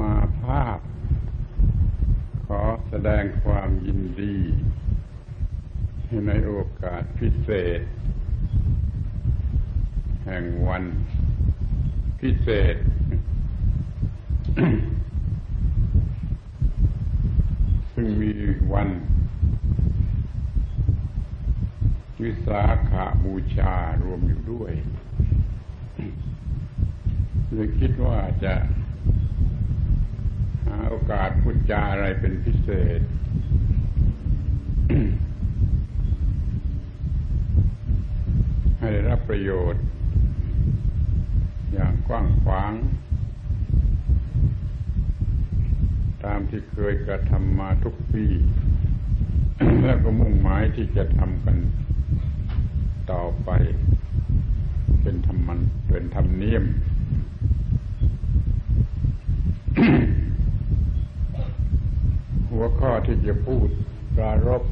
มาภาพ ขอแสดงความยินดี ในโอกาสพิเศษ แห่งวันพิเศษ ซึ่งมีวันวิสาขาบูชารวมอยู่ด้วยเลยคิดว่าจะ โอกาสพูดจาอะไรเป็นพิเศษ ให้ได้รับประโยชน์ อย่างกว้างขวาง ตามที่เคยกระทำมาทุกปี แล้วก็มุ่งหมายที่จะทำกันต่อไป เป็นธรรมันเป็นธรรมเนียมหัว ข้อที่จะพูดปรารบ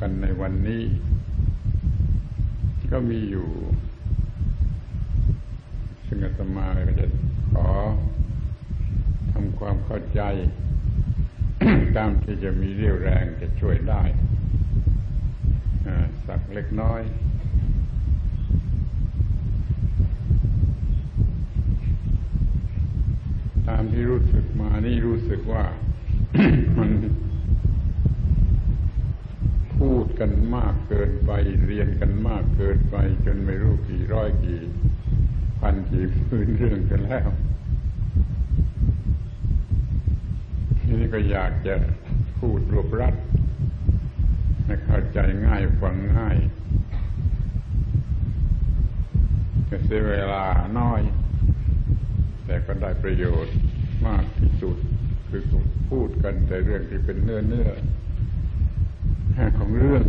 กันในวันนี้ ก็มีอยู่ ซึ่งอาตมาก็จะขอทำความเข้าใจ ตามที่จะมีเรี่ยวแรงจะช่วยได้สักเล็กน้อยตามที่ รู้สึกมานี่รู้สึกว่ามันพูดกันมากเกินไป เรียนกันมากเกินไป จนไม่รู้กี่ร้อยกี่ พันกี่พื้นเรื่องกันแล้วทีนี้ก็อยากจะพูดรวบรัดให้เข้าใจง่ายฟังง่ายจะเสียเวลาน้อย แต่ก็ได้ประโยชน์ มากที่สุด คือพูดกันแต่เรื่องที่เป็นเนื้อเนื้อของเรื่อง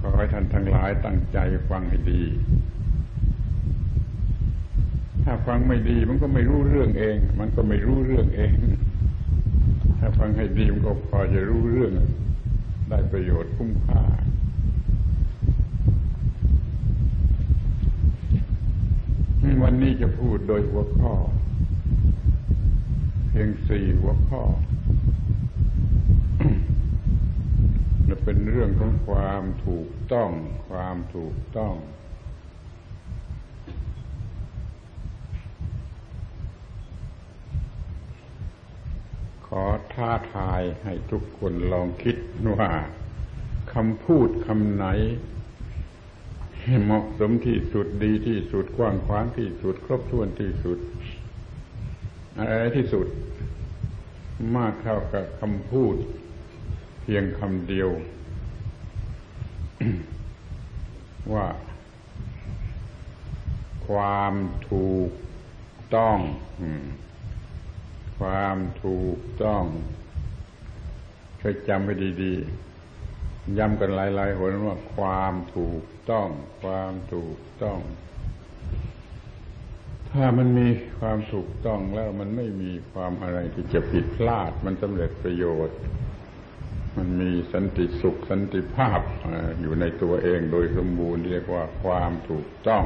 ขอให้ท่านทั้งหลายตั้งใจฟังให้ดี ถ้าฟังไม่ดีมันก็ไม่รู้เรื่องเอง มันก็ไม่รู้เรื่องเอง ถ้าฟังให้ดีมันก็พอจะรู้เรื่อง ได้ประโยชน์คุ้มค่า วันนี้จะพูดโดยหัวข้อ เพียงสี่หัวข้อจะเป็นเรื่องของความถูกต้อง ความถูกต้อง ขอท้าทายให้ทุกคนลองคิดว่าคำพูดคำไหน เหมาะสมที่สุดดีที่สุดกว้างขวางที่สุด ครบถ้วนที่สุด อะไรที่สุด มากเท่ากับคำพูด เพียงคำเดียว ว่า ความถูกต้องความถูกต้องช่วยจำไว้ดี ๆ ย้ำกันหลายๆหนว่าความถูกต้อง ความถูกต้อง ถ้ามันมีความถูกต้องแล้วมันไม่มีความอะไรที่จะผิดพลาด มันสำเร็จประโยชน์ มันมีสันติสุขสันติภาพอยู่ในตัวเองโดยสมบูรณ์เรียกว่าความถูกต้อง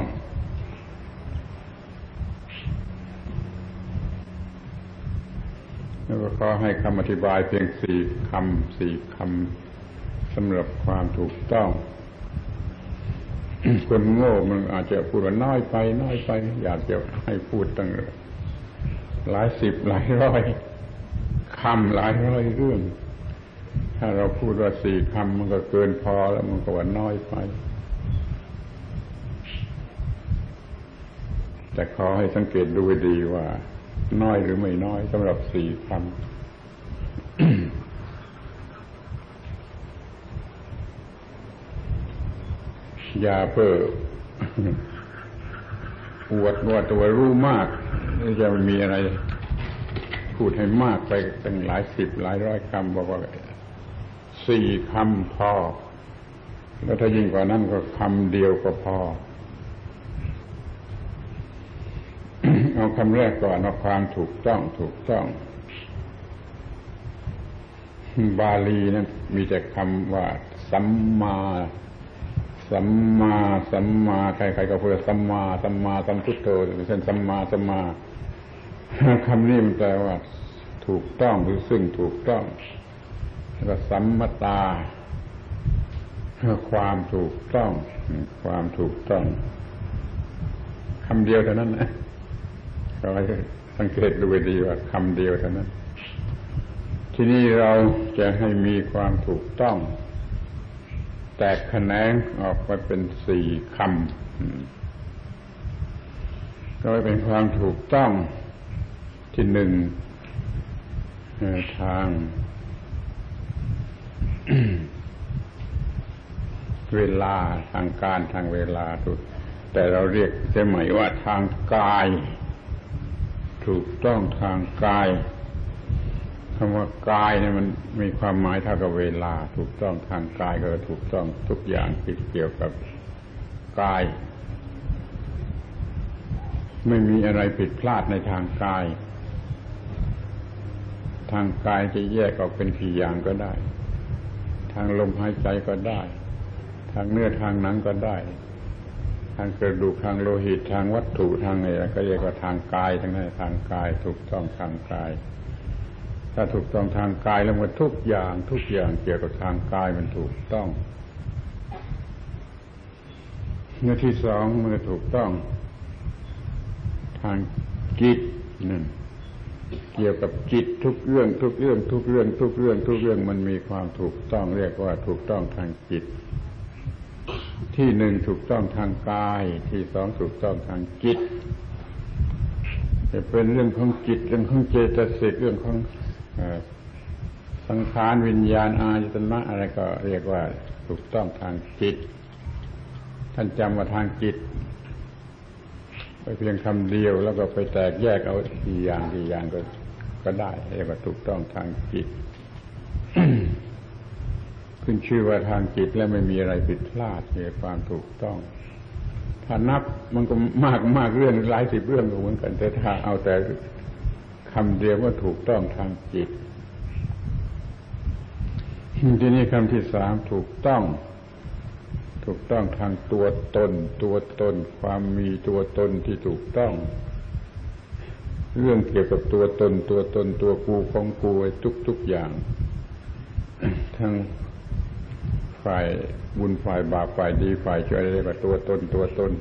แล้วก็ขอให้คำอธิบายเพียงสี่คำสี่คำ สำหรับความถูกต้อง คนโง่มันอาจจะพูดว่าน้อยไป น้อยไป อยากจะให้พูดตั้งหลายสิบหลายร้อยคำหลายร้อยเรื่อง ถ้าเราพูดว่าสี่คำมันก็เกินพอแล้วมันก็ว่าน้อยไป แต่ขอให้สังเกตดูดีว่า น้อยหรือไม่น้อยสำหรับสี่คำ อย่าเพ้ออวดว่าตัวรู้มากจะมีอะไร พูดให้มากไปตั้งหลายสิบหลายร้อยคำบอกว่าสี่คำพอ แล้วถ้ายิ่งกว่านั้นก็คำเดียวก็พอ เอาคำแรกก่อนเอาความถูกต้องถูกต้อง บาลีนั้นมีแต่คำว่าสัมมา สัมมาสัมมาใครๆก็พูดสัมมาสัมมาสัมพุทโธเช่นสัมมาสัมมาคำนี้มันแปลว่า ถูกต้องหรือซึ่งถูกต้องแล้วก็สัมมตาความถูกต้อง ความถูกต้องคำเดียวเท่านั้นนะเราสังเกตดูดีว่าคำเดียวเท่านั้น ที่นี่เราจะให้มีความถูกต้อง แตกแขนงออกไปเป็นสี่คำก็เป็นความถูกต้องที่หนึ่งทาง เวลาทางการทางเวลาถูกแต่เราเรียกใช่ไหมว่าทางกาย ถูกต้องทางกาย คำว่ากายเนี่ยมันมีความหมายเท่ากับเวลา ถูกต้องทางกายก็ถูกต้องทุกอย่างที่เกี่ยวกับกาย ไม่มีอะไรผิดพลาดในทางกาย ทางกายจะแยกออกเป็นกี่อย่างก็ได้ ทางลมหายใจก็ได้ ทางเนื้อทางหนังก็ได้ ทางกระดูกทางโลหิตทางวัตถุทางอะไรก็เรียกว่าทางกายทั้งนั้นทางกายถูกต้องทางกาย ถ้าถูกต้องทางกายแล้วมันทุกอย่างทุกอย่างเกี่ยวกับทางกายมันถูกต้องเนื้อที่สองมันถูกต้อง ทางจิตนั่นเกี่ยวกับจิตทุกเรื่องทุกเรื่อง ทุกเรื่อง ทุกเรื่อง ทุกเรื่องมันมีความถูกต้อง เรียกว่าถูกต้องทางจิต ที่หนึ่งถูกต้องทางกาย ที่สองถูกต้องทางจิตจะเป็นเรื่องของจิตเรื่องของเจตสิกเรื่องของ สังขารวิญญาณอาจตนะอะไรก็เรียกว่าถูกต้องทางจิต ท่านจำว่าทางจิต ไปเพียงคำเดียวแล้วก็ไปแตกแยกเอากี่อย่างกี่อย่างก็ก็ได้เรียกว่าถูกต้องทางจิต ขึ้นชื่อว่าทางจิตแล้วไม่มีอะไรผิดพลาดมีความถูกต้อง ถ้านับมันก็มากมากเรื่องหลายสิบเรื่องก็เหมือนกันแต่ถ้าเอาแต่ำเดียวว่าถูกต้องทางจิตทีนี้คำที่สามถูกต้อง ถูกต้องทางตัวตน ตัวตน ความมีตัวตนที่ถูกต้อง เรื่องเกี่ยวกับตัวตน ตัวตนตัวกูของกูไอ้ทุกอย่าง ทั้งฝ่ายบุญฝ่ายบาปฝ่ายดีฝ่ายชั่วเรียกว่าตัวตนตัวตน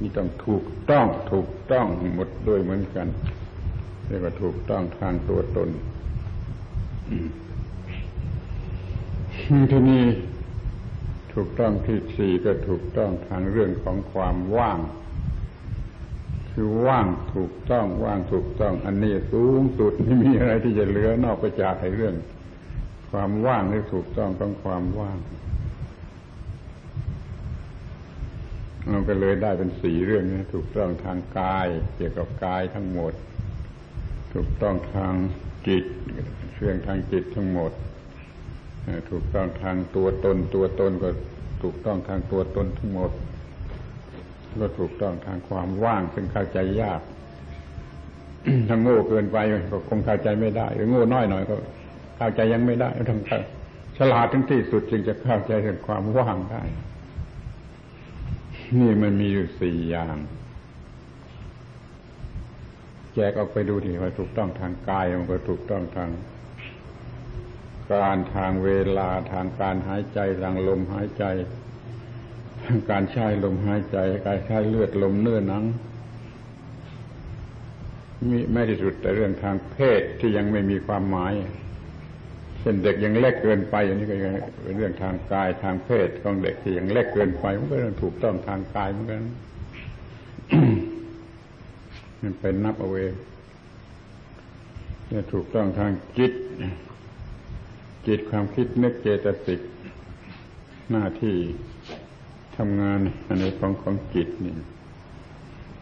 นี่ต้องถูกต้องถูกต้องหมดด้วยเหมือนกัน เรียกว่าถูกต้องทางตัวตนที่นี่ถูกต้องที่สี่ก็ถูกต้องทางเรื่องของความว่าง คือว่างถูกต้องว่างถูกต้อง อันนี้สูงสุดไม่มีอะไรที่จะเหลือนอกไปจากไอเรื่อง ความว่างที่ถูกต้องต้องความว่างเราก็เลยได้เป็นสี่เรื่องนี้ถูกต้องทางกาย เกี่ยวกับกายทั้งหมด ถูกต้องทางจิตเรื่องทางจิตทั้งหมดถูกต้องทางตัวตน ตัวตนก็ถูกต้องทางตัวตนทั้งหมดก็ถูกต้องทางความว่างซึ่งเข้าใจยากถ้าโง่เกินไปก็คงเข้าใจไม่ได้หรือโง่น้อยหน่อยก็เข้าใจยังไม่ได้ต้องฉลาดถึงที่สุดจึงจะเข้าใจถึงความว่างได้ นี่มันมีอยู่สี่อย่าง แยกออกไปดูที่ว่าถูกต้องทางกายมันก็ถูกต้องทางการทางเวลาทางการหายใจทางลมหายใจ ทางการใช้ลมหายใจ การใช้เลือดลมเนื้อหนังมีไม่ที่สุดแต่เรื่องทางเพศที่ยังไม่มีความหมายเช่นเด็กยังเล็กเกินไปอย่างนี้ก็ยังเป็นเรื่องทางกายทางเพศของเด็กที่ยังเล็กเกินไปมันก็เรื่องถูกต้องทางกายเหมือนกัน มันเป็นนับเอาเองจะถูกต้องทางจิต จิตความคิดนึกเจตสิก หน้าที่ทำงานในของของจิตนี่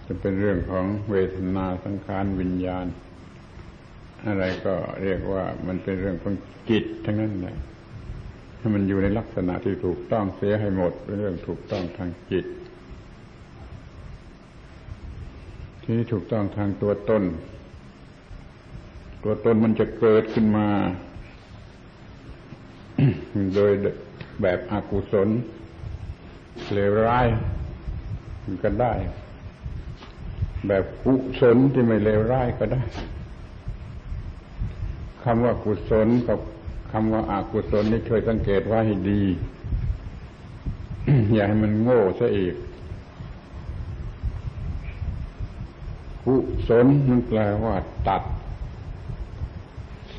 จะเป็นเรื่องของเวทนาสังขารวิญญาณ อะไรก็เรียกว่ามันเป็นเรื่องของจิตทั้งนั้นแหละถ้ามันอยู่ในลักษณะที่ถูกต้องเสียให้หมดเป็นเรื่องถูกต้องทางจิต ที่ถูกต้องทางตัวตน ตัวตนมันจะเกิดขึ้นมา โดยแบบอกุศลเลวร้ายมันก็ได้ แบบกุศลที่ไม่เลวร้ายก็ได้คำว่ากุศลกับคำว่าอากุศลนี่เคยสังเกตว่าให้ดี อย่าให้มันโง่ซะอีก กุศลมันแปลว่าตัด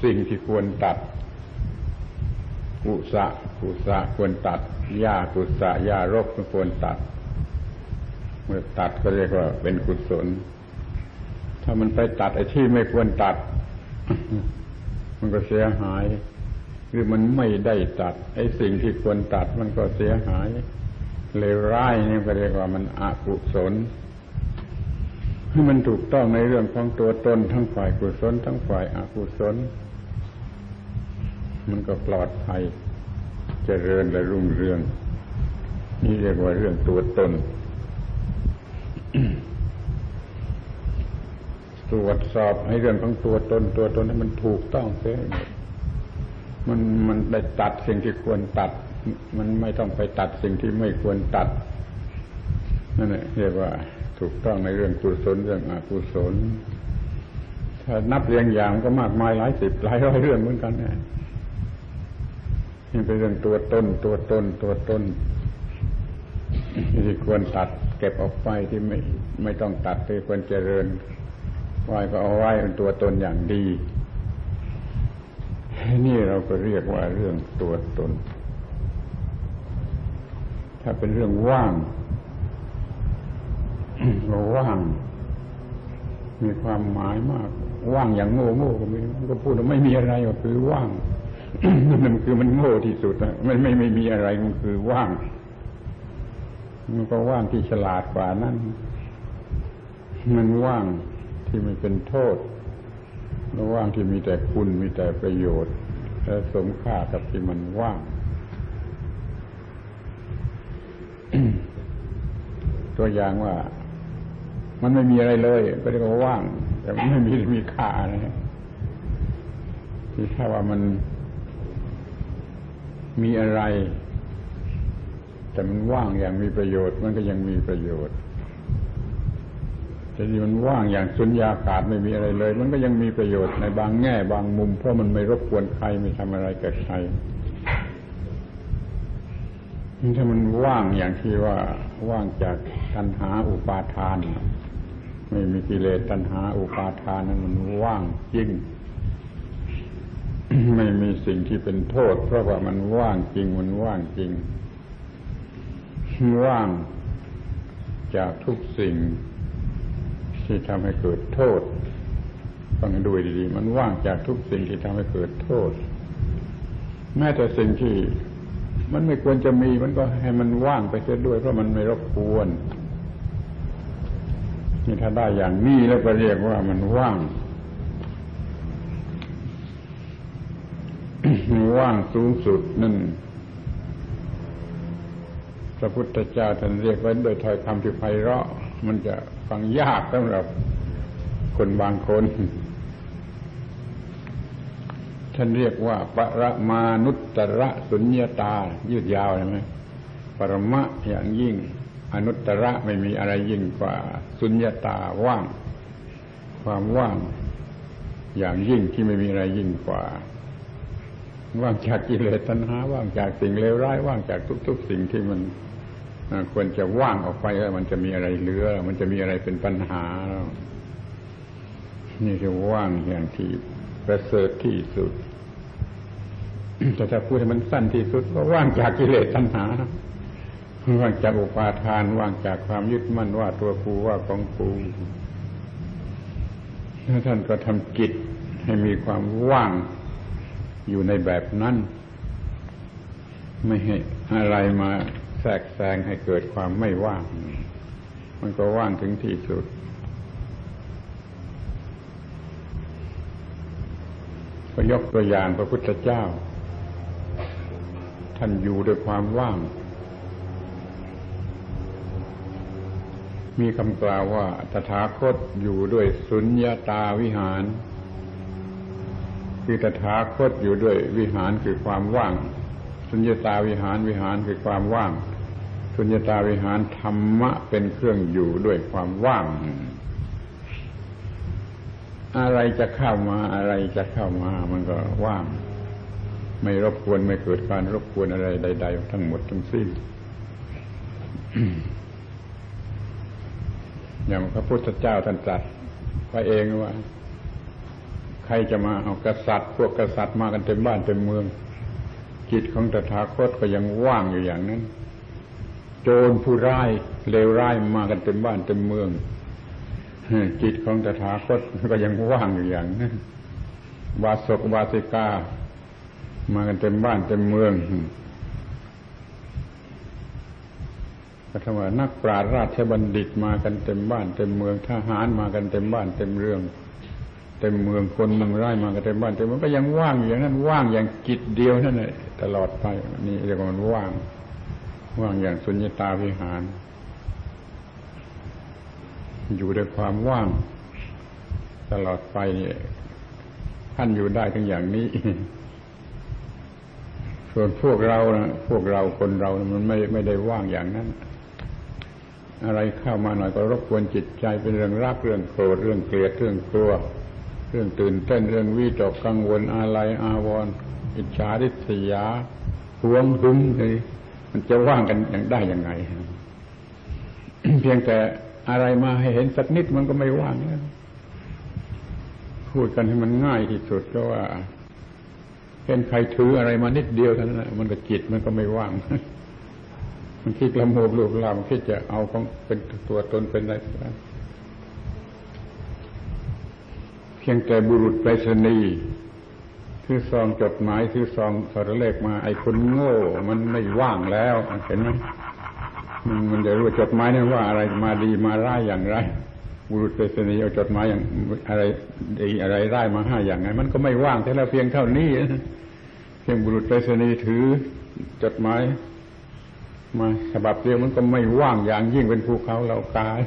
สิ่งที่ควรตัด กุศะกุศะควรตัดหญ้ากุศะหญ้ารกมันควรตัด เมื่อตัดก็เรียกว่าเป็นกุศล ถ้ามันไปตัดไอ้ที่ไม่ควรตัด มันก็เสียหายหรือมันไม่ได้ตัด ไอ้สิ่งที่ควรตัดมันก็เสียหายเลวร้ายนี่ก็เรียกว่ามันอกุศล ให้มันถูกต้องในเรื่องของตัวตนทั้งฝ่ายกุศลทั้งฝ่ายอกุศล มันก็ปลอดภัยเจริญและรุ่งเรือง นี่เรียกว่าเรื่องตัวตนตรวจสอบให้เรื่องของตัวตน ตัวตนให้มันถูกต้องเสียมันมันได้ตัดสิ่งที่ควรตัด มันไม่ต้องไปตัดสิ่งที่ไม่ควรตัดนั่นแหละเรียกว่า ถูกต้องในเรื่องกุศลเรื่องอกุศล ถ้านับเรียงอย่างก็มากมายหลายสิบหลายร้อยเรื่องเหมือนกันนี่ยนี่เป็นเรื่องตัวตนตัวตนตัวตนที่ควรตัดเก็บออกไปที่ไม่ไม่ต้องตัดที่ควรเจริญไหวก็เอาไว้เป็นตัวตนอย่างดี นี่เราก็เรียกว่าเรื่องตัวตน ถ้าเป็นเรื่องว่าง ว่าง มีความหมายมาก ว่างอย่างโง่โง่ก็ม่ก็พูดว่าไม่มีอะไรก็คือว่างมันคือมันโง่ที่สุดนะมันไม่ไม่มีอะไรมันคือว่าง มันก็ว่างที่ฉลาดกว่านั้นมันว่างที่ไม่เป็นโทษมันว่างที่มีแต่คุณมีแต่ประโยชน์และสมค่ากับที่มันว่างตัวอย่างว่า มันไม่มีอะไรเลย ก็เรียกว่าว่าง แต่มันไม่มีมีค่านะที่ถ้าว่ามันมีอะไร แต่มันว่างอย่างมีประโยชน์ มันก็ยังมีประโยชน์แต่ที่มันว่างอย่างสุญญากาศไม่มีอะไรเลย มันก็ยังมีประโยชน์ในบางแง่บางมุม เพราะมันไม่รบกวนใครไม่ทำอะไรกับใครถ้ามันว่างอย่างที่ว่าว่างจากตัณหาอุปาทาน ไม่มีกิเลสตัณหาอุปาทานนั้นมันว่างจริง ไม่มีสิ่งที่เป็นโทษ เพราะว่ามันว่างจริงมันว่างจริง ว่างจากทุกสิ่ง ที่ทำให้เกิดโทษฟังดูดีๆ มันว่างจากทุกสิ่งที่ทำให้เกิดโทษ แม้แต่สิ่งที่มันไม่ควรจะมี มันก็ให้มันว่างไปเสียด้วย เพราะมันไม่รบกวน นี่ถ้าได้อย่างนี้แล้วก็เรียกว่ามันว่างว่างสูงสุดนั่นพระพุทธเจ้าท่านเรียกไว้โดยถ้อยคำที่ไพเราะ มันจะฟังยากสำหรับคนบางคน ท่านเรียกว่าปรมานุตตรสุญญาตายืดยาวใช่ไหมปรมะอย่างยิ่ง อนุตตระไม่มีอะไรยิ่งกว่า สุญญาตาว่าง ความว่าง อย่างยิ่งที่ไม่มีอะไรยิ่งกว่า ว่างจากกิเลสตัณหา ว่างจากสิ่งเลวร้าย ว่างจากทุก ๆ สิ่งที่มันควรจะว่างออกไปแล้วมันจะมีอะไรเหลือ มันจะมีอะไรเป็นปัญหาแล้วนี่คือว่างอย่างที่ประเสริฐที่สุดแต่ถ้าพูดให้มันสั้นที่สุดก็ว่างจากกิเลสตัณหา ว่างจากอุปาทานว่างจากความยึดมั่นว่าตัวกูว่าของกูท่านก็ทำกิจให้มีความว่างอยู่ในแบบนั้น ไม่ให้อะไรมาแทรกแซงให้เกิดความไม่ว่าง มันก็ว่างถึงที่สุด ก็ยกตัวอย่างพระพุทธเจ้า ท่านอยู่ด้วยความว่าง มีคำกล่าวว่าตถาคตอยู่ด้วยสุญญาตาวิหาร คือตถาคตอยู่ด้วยวิหารคือความว่าง สุญญตาวิหารวิหารคือความว่าง สุญญตาวิหารธรรมะเป็นเครื่องอยู่ด้วยความว่าง อะไรจะเข้ามาอะไรจะเข้ามามันก็ว่าง ไม่รบกวนไม่เกิดการรบกวนอะไรใด ๆ ทั้งหมดทั้งสิ้น อย่างพระพุทธเจ้าท่านตรัสไปเองว่า ใครจะมาเอากษัตริย์ พวกกษัตริย์มากันเต็มบ้านเต็มเมือง จิตของตถาคตก็ยังว่างอยู่อย่างนั้น โจรผู้ร้ายเลวร้ายมากันเต็มบ้านเต็มเมืองจิตของตถาคตก็ยังว่างอยู่อย่างนั้นวาสกวาสิกา มากันเต็มบ้านเต็มเมือง ก็ทว่านักปราชญ์ราชบัณฑิตมากันเต็มบ้านเต็มเมืองทหารมากันเต็มบ้านเต็มเรื่อง เต็มเมืองคนเมืองไร่มากันเต็มบ้านเต็มเมืองก็ยังว่างอย่างนั้นว่างอย่างจิตเดียวนั่นแหละตลอดไปนี่เรียกว่ามันว่าง ว่างอย่างสุญญตาวิหาร อยู่ด้วยความว่าง ตลอดไปท่านอยู่ได้ทั้งอย่างนี้ส่วนพวกเรานะพวกเราคนเรา มันไม่ไม่ได้ว่างอย่างนั้น อะไรเข้ามาหน่อยก็รบกวนจิตใจเป็นเรื่องรักเรื่องโกรธเรื่องเกลียดเรื่องกลัว เรื่องตื่นเต้นเรื่องวิตกกังวลอะไรอาวรณ์อิจฉาริษยาหวงหึงเลยมันจะว่างกันอย่างได้ยังไง เพียงแต่อะไรมาให้เห็นสักนิดมันก็ไม่ว่างแล้วพูดกันให้มันง่ายที่สุดก็ว่าเห็นใครถืออะไรมานิดเดียวเท่านั้นมันก็จิตมันก็ไม่ว่าง มันคิดละโมบลูกลามคิดจะเอาของเป็นตัวตนเป็นอะไรเพียงแต่บุรุษไปรษณีย์คือซองจดหมายคือซองสารเลขมา ไอ้คนโง่ มันไม่ว่างแล้วเห็นไหมมันจะรู้จดหมายนั้นว่าอะไรมาดีมาร้ายอย่างไร บุรุษไปรษณีย์เอาจดหมายอย่างอะไรดีอะไรร้ายมาห้าอย่างไงมันก็ไม่ว่างแต่ละเพียงเท่านี้เพียงบุรุษไปรษณีย์ถือจดหมาย มาฉบับเดียวมันก็ไม่ว่างอย่างยิ่งเป็นภูเขาเรากาย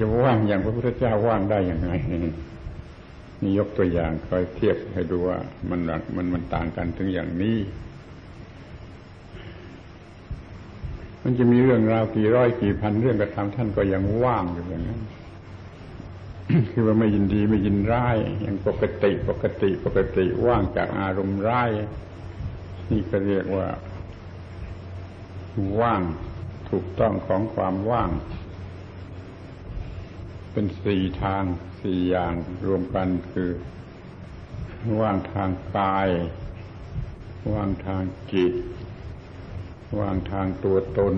จะว่างอย่างพระพุทธเจ้าว่างได้อย่างไงนี่ยกตัวอย่างคอยเทียบให้ดูว่ามันมันมันต่างกันถึงอย่างนี้ มันจะมีเรื่องราวกี่ร้อยกี่พันเรื่องกระทำท่านก็ยังว่างอยู่อย่างนั้นคือว่าไม่ยินดีไม่ยินร้ายยังปกติปกติปกติว่างจากอารมณ์ร้าย นี่ก็เรียกว่า ว่าง ถูกต้องของความว่าง เป็นสี่ทางสี่อย่างรวมกันคือ ว่างทางกาย ว่างทางจิต ว่างทางตัวตน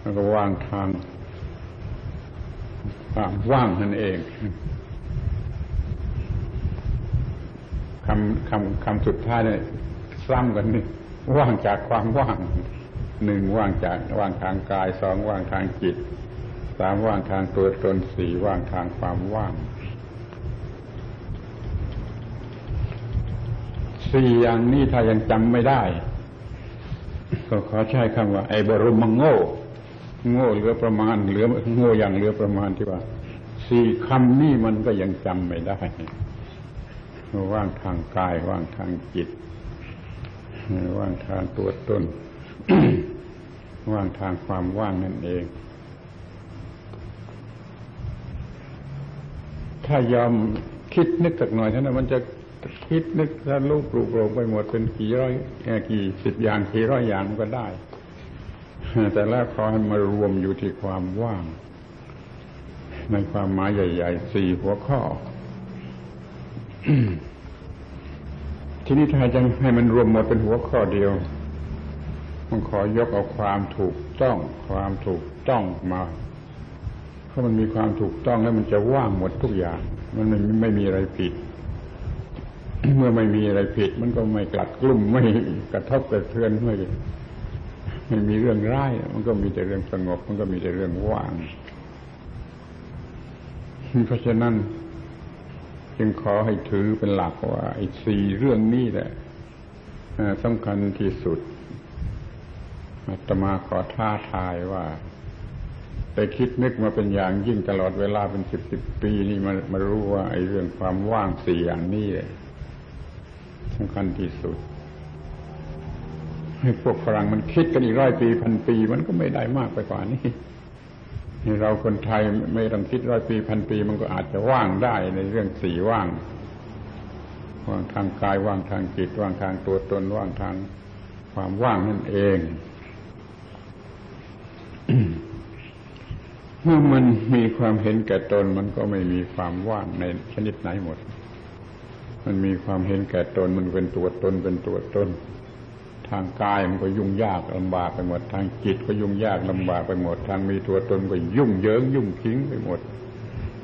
แล้วก็ว่างทางความว่างนั่นเองคำคำคำสุดท้ายเนี่ยซ้ำกันนี่ว่างจากความว่าง หนึ่งว่างจากว่างทางกายสองว่างทางจิตสามว่างทางตัวตนสี่ว่างทางความว่างสี่อย่างนี้ถ้ายังจำไม่ได้ ก็ขอใช้คำว่า ไอ้บรมังโง่ โง่เหลือประมาณเหลือโง่อย่างเหลือประมาณที่ว่าสี่คำนี้มันก็ยังจำไม่ได้ ว่างทางกาย ว่างทางจิต ว่างทางตัวตน ว่างทางความว่างนั่นเอง ถ้ายอมคิดนึกสักหน่อยเท่านั้นมันจะคิดนึกถ้าลูกปลูกโปรงไปหมดเป็นกี่ร้อยกี่สิบอย่างกี่ร้อยอย่างก็ได้ แต่แล้วขอให้มารวมอยู่ที่ความว่าง ในความหมายใหญ่ๆสี่หัวข้อ ทีนี้ถ้าจะให้มันรวมหมดเป็นหัวข้อเดียว มันขอยกเอาความถูกต้องความถูกต้องมาเพราะมันมีความถูกต้องแล้วมันจะว่างหมดทุกอย่าง มันไม่ไม่มีอะไรผิด เมื่อไม่มีอะไรผิด มันก็ไม่กลัดกลุ่มไม่กระทบกระเทือนไม่ไม่มีเรื่องร้ายมันก็มีแต่เรื่องสงบ มันก็มีแต่เรื่องว่าง เพราะฉะนั้น จึงขอให้ถือเป็นหลักว่าไอ้สี่เรื่องนี้แหละสำคัญที่สุด อาตมาขอท้าทายว่าไปคิดนึกมาเป็นอย่างยิ่งตลอดเวลาเป็นสิบสิบปีนี่มามารู้ว่าไอ้เรื่องความว่างสี่อย่างนี้สำคัญที่สุด ให้พวกฝรั่งมันคิดกันอีกร้อยปีพันปี มันก็ไม่ได้มากไปกว่านี้เราคนไทยไม่ต้องคิดร้อยปีพันปี มันก็อาจจะว่างได้ในเรื่องสี่ว่าง ว่างทางกายว่างทางจิตว่างทางตัวตนว่างทางความว่างนั่นเอง เมื่อมันมีความเห็นแก่ตน มันก็ไม่มีความว่างในชนิดไหนหมด มันมีความเห็นแก่ตน มันเป็นตัวตนเป็นตัวตน ทางกายมันก็ยุ่งยากลำบากไปหมด ทางจิตก็ยุ่งยากลำบากไปหมด ทางมีตัวตนก็ยุ่งเยิงยุ่งคิงไปหมด